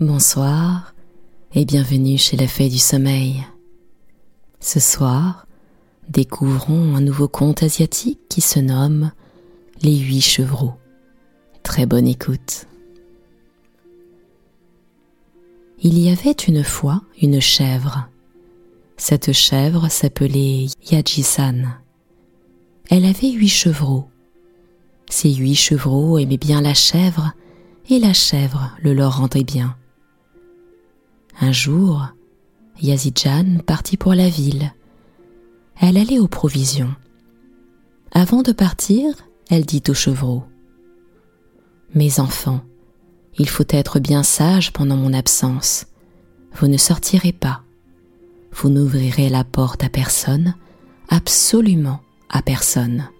Bonsoir et bienvenue chez la Fée du Sommeil. Ce soir, découvrons un nouveau conte asiatique qui se nomme Les Huit Chevreaux. Très bonne écoute. Il y avait une fois une chèvre. Cette chèvre s'appelait Yajisan. Elle avait huit chevreaux. Ces huit chevreaux aimaient bien la chèvre et la chèvre le leur rendait bien. Un jour, Yazidjan partit pour la ville. Elle allait aux provisions. Avant de partir, elle dit aux chevreaux Mes enfants, il faut être bien sage pendant mon absence. Vous ne sortirez pas. Vous n'ouvrirez la porte à personne, absolument à personne.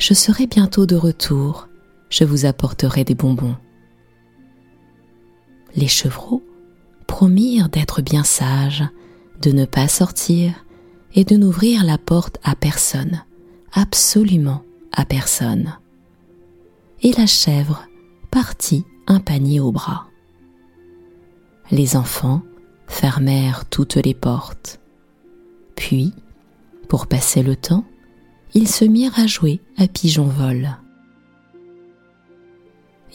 Je serai bientôt de retour, je vous apporterai des bonbons. Les chevreaux promirent d'être bien sages, de ne pas sortir et de n'ouvrir la porte à personne, absolument à personne. Et la chèvre partit un panier au bras. Les enfants fermèrent toutes les portes. Puis, pour passer le temps, ils se mirent à jouer à pigeon-vol.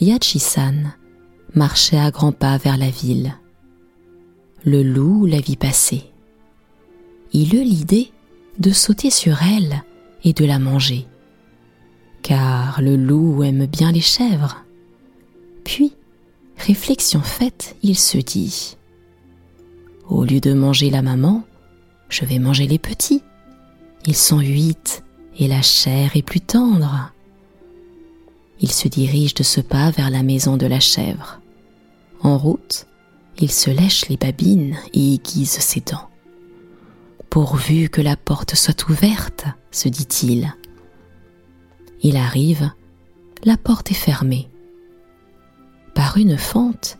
Yachisan marchait à grands pas vers la ville le loup la vit passer. Il eut l'idée de sauter sur elle et de la manger, car le loup aime bien les chèvres. Puis, réflexion faite, il se dit Au lieu de manger la maman, je vais manger les petits. Ils sont huit et la chair est plus tendre. Il se dirige de ce pas vers la maison de la chèvre. En route, il se lèche les babines et aiguise ses dents. Pourvu que la porte soit ouverte, se dit-il. Il arrive, la porte est fermée. Par une fente,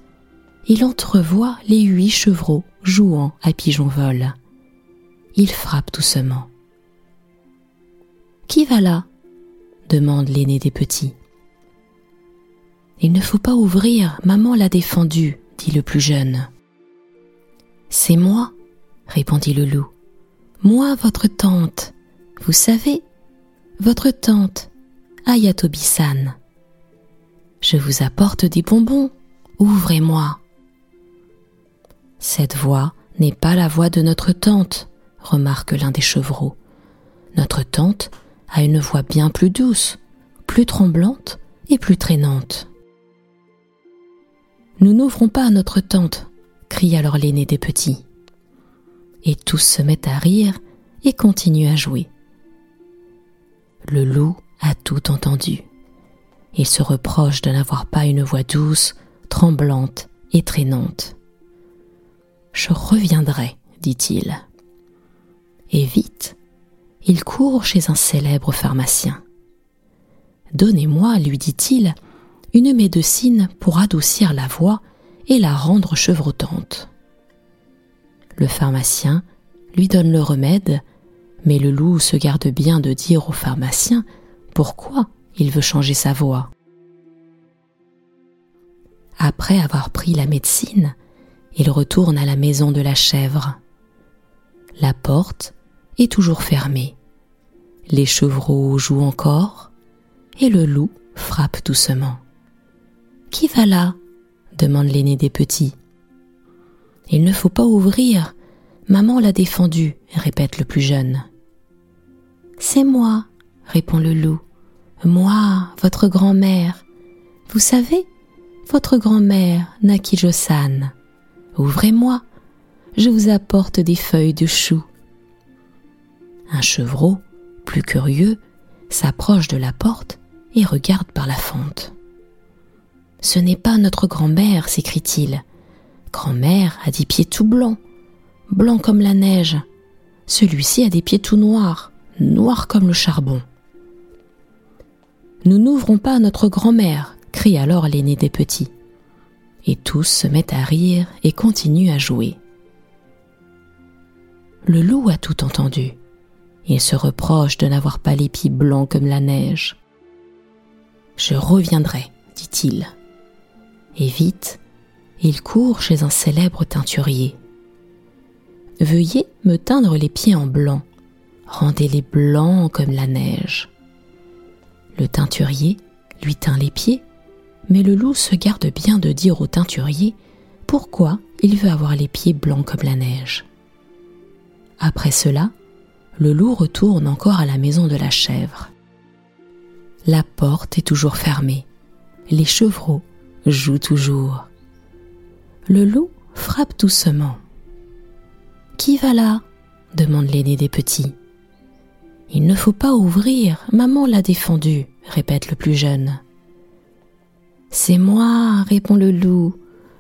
il entrevoit les huit chevreaux jouant à pigeon-vol. Il frappe doucement. Qui va là? demande l'aîné des petits. Il ne faut pas ouvrir, maman l'a défendu, le plus jeune. C'est moi, répondit le loup. Moi, votre tante. Vous savez, votre tante, Ayatobi-san. Je vous apporte des bonbons. Ouvrez-moi. Cette voix n'est pas la voix de notre tante, remarque l'un des chevreaux. Notre tante a une voix bien plus douce, plus tremblante et plus traînante. Nous n'ouvrons pas notre tente, crie alors l'aîné des petits. Et tous se mettent à rire et continuent à jouer. Le loup a tout entendu. Il se reproche de n'avoir pas une voix douce, tremblante et traînante. Je reviendrai, dit-il. Et vite, il court chez un célèbre pharmacien. Donnez-moi, lui dit-il, une médecine pour adoucir la voix et la rendre chevrotante. Le pharmacien lui donne le remède, mais le loup se garde bien de dire au pharmacien pourquoi il veut changer sa voix. Après avoir pris la médecine, il retourne à la maison de la chèvre. La porte est toujours fermée. Les chevreaux jouent encore et le loup frappe doucement. Qui va là demande l'aîné des petits. Il ne faut pas ouvrir. Maman l'a défendu, répète le plus jeune. C'est moi, répond le loup. Moi, votre grand-mère. Vous savez, votre grand-mère, Nakijo-san. Ouvrez-moi, je vous apporte des feuilles de chou. Un chevreau, plus curieux, s'approche de la porte et regarde par la fente. Ce n'est pas notre grand-mère, s'écrie-t-il. Grand-mère a des pieds tout blancs, blancs comme la neige. Celui-ci a des pieds tout noirs, noirs comme le charbon. Nous n'ouvrons pas notre grand-mère, crie alors l'aîné des petits. Et tous se mettent à rire et continuent à jouer. Le loup a tout entendu. Il se reproche de n'avoir pas les pieds blancs comme la neige. Je reviendrai, dit-il et vite, Il court chez un célèbre teinturier. Veuillez me teindre les pieds en blanc, rendez-les blancs comme la neige. Le teinturier lui teint les pieds, mais le loup se garde bien de dire au teinturier pourquoi il veut avoir les pieds blancs comme la neige. Après cela, le loup retourne encore à la maison de la chèvre. La porte est toujours fermée. Les chevreaux jouent toujours. Le loup frappe doucement. Qui va là? demande l'aîné des petits. Il ne faut pas ouvrir, maman l'a défendu, répète le plus jeune. C'est moi, répond le loup,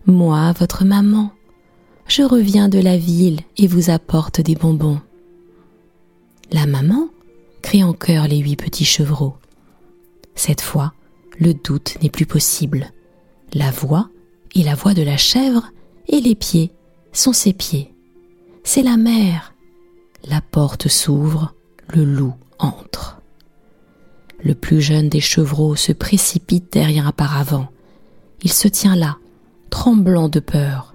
moi, votre maman. Je reviens de la ville et vous apporte des bonbons. La maman crient en chœur les huit petits chevreaux. Cette fois, le doute n'est plus possible. La voix est la voix de la chèvre et les pieds sont ses pieds. C'est la mère. La porte s'ouvre, le loup entre. Le plus jeune des chevreaux se précipite derrière un paravent. Il se tient là, tremblant de peur.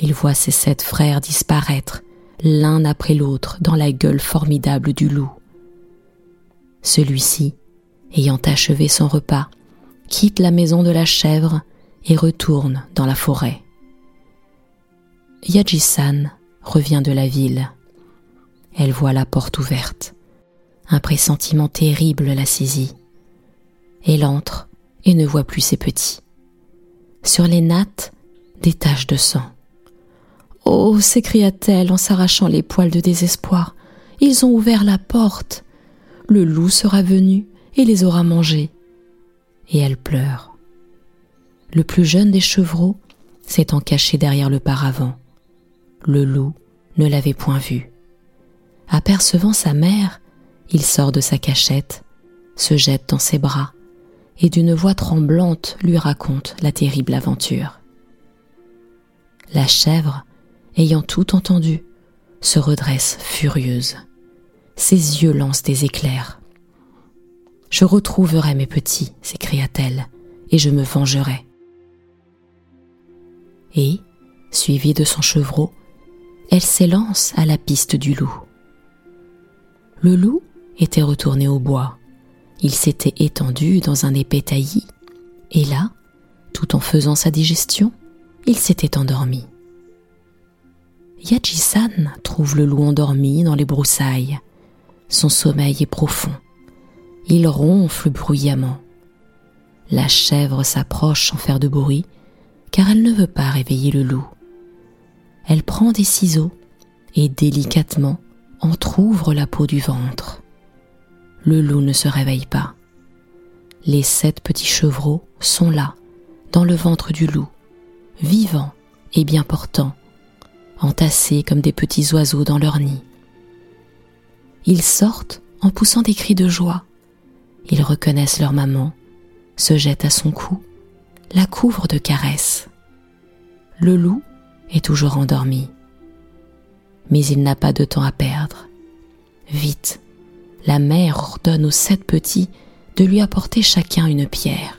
Il voit ses sept frères disparaître, l'un après l'autre, dans la gueule formidable du loup. Celui-ci, ayant achevé son repas, quitte la maison de la chèvre et retourne dans la forêt. Yajisan revient de la ville. Elle voit la porte ouverte. Un pressentiment terrible la saisit. Elle entre et ne voit plus ses petits. Sur les nattes, des taches de sang. Oh s'écria-t-elle en s'arrachant les poils de désespoir. Ils ont ouvert la porte. Le loup sera venu et les aura mangés. Et elle pleure. Le plus jeune des chevreaux s'étant caché derrière le paravent. Le loup ne l'avait point vu. Apercevant sa mère, il sort de sa cachette, se jette dans ses bras, et d'une voix tremblante lui raconte la terrible aventure. La chèvre, ayant tout entendu, se redresse furieuse. Ses yeux lancent des éclairs. Je retrouverai mes petits, s'écria-t-elle, et je me vengerai. Et, suivie de son chevreau, elle s'élance à la piste du loup. Le loup était retourné au bois. Il s'était étendu dans un épais taillis, et là, tout en faisant sa digestion, il s'était endormi. Yajisan trouve le loup endormi dans les broussailles. Son sommeil est profond. Il ronfle bruyamment. La chèvre s'approche sans faire de bruit, car elle ne veut pas réveiller le loup. Elle prend des ciseaux et délicatement entr'ouvre la peau du ventre. Le loup ne se réveille pas. Les sept petits chevreaux sont là, dans le ventre du loup, vivants et bien portants, entassés comme des petits oiseaux dans leur nid. Ils sortent en poussant des cris de joie. Ils reconnaissent leur maman, se jettent à son cou, la couvrent de caresses. Le loup est toujours endormi. Mais il n'a pas de temps à perdre. Vite, la mère ordonne aux sept petits de lui apporter chacun une pierre.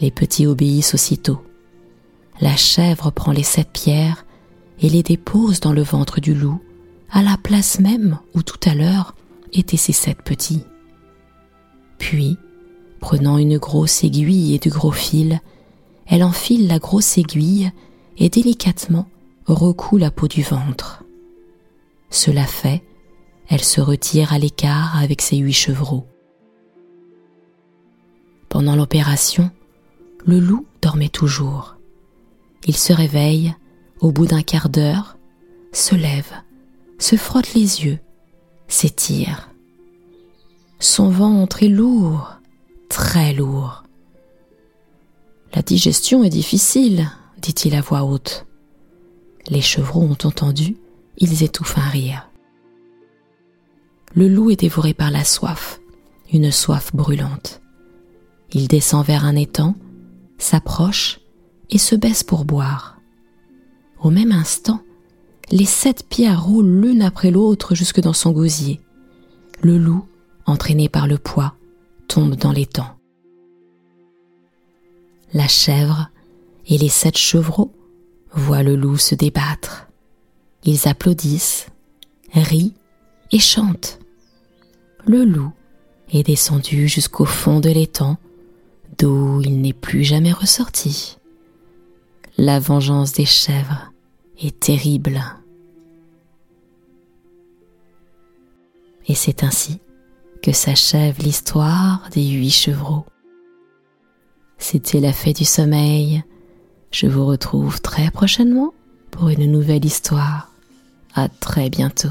Les petits obéissent aussitôt. La chèvre prend les sept pierres et les dépose dans le ventre du loup, à la place même où tout à l'heure étaient ces sept petits. Puis, prenant une grosse aiguille et de gros fil, elle enfile la grosse aiguille et délicatement recoue la peau du ventre. Cela fait, elle se retire à l'écart avec ses huit chevreaux. Pendant l'opération, le loup dormait toujours. Il se réveille au bout d'un quart d'heure, se lève, se frotte les yeux, s'étire. Son ventre est lourd, très lourd. La digestion est difficile, dit-il à voix haute. Les chevreaux ont entendu, ils étouffent un rire. Le loup est dévoré par la soif, une soif brûlante. Il descend vers un étang, s'approche et se baisse pour boire. Au même instant, les sept pierres roulent l'une après l'autre jusque dans son gosier. Le loup, entraîné par le poids, tombe dans l'étang. La chèvre et les sept chevreaux voient le loup se débattre. Ils applaudissent, rient et chantent. Le loup est descendu jusqu'au fond de l'étang, d'où il n'est plus jamais ressorti. La vengeance des chèvres est terrible. Et c'est ainsi que s'achève l'histoire des huit chevreaux. C'était la fée du sommeil. Je vous retrouve très prochainement pour une nouvelle histoire. À très bientôt.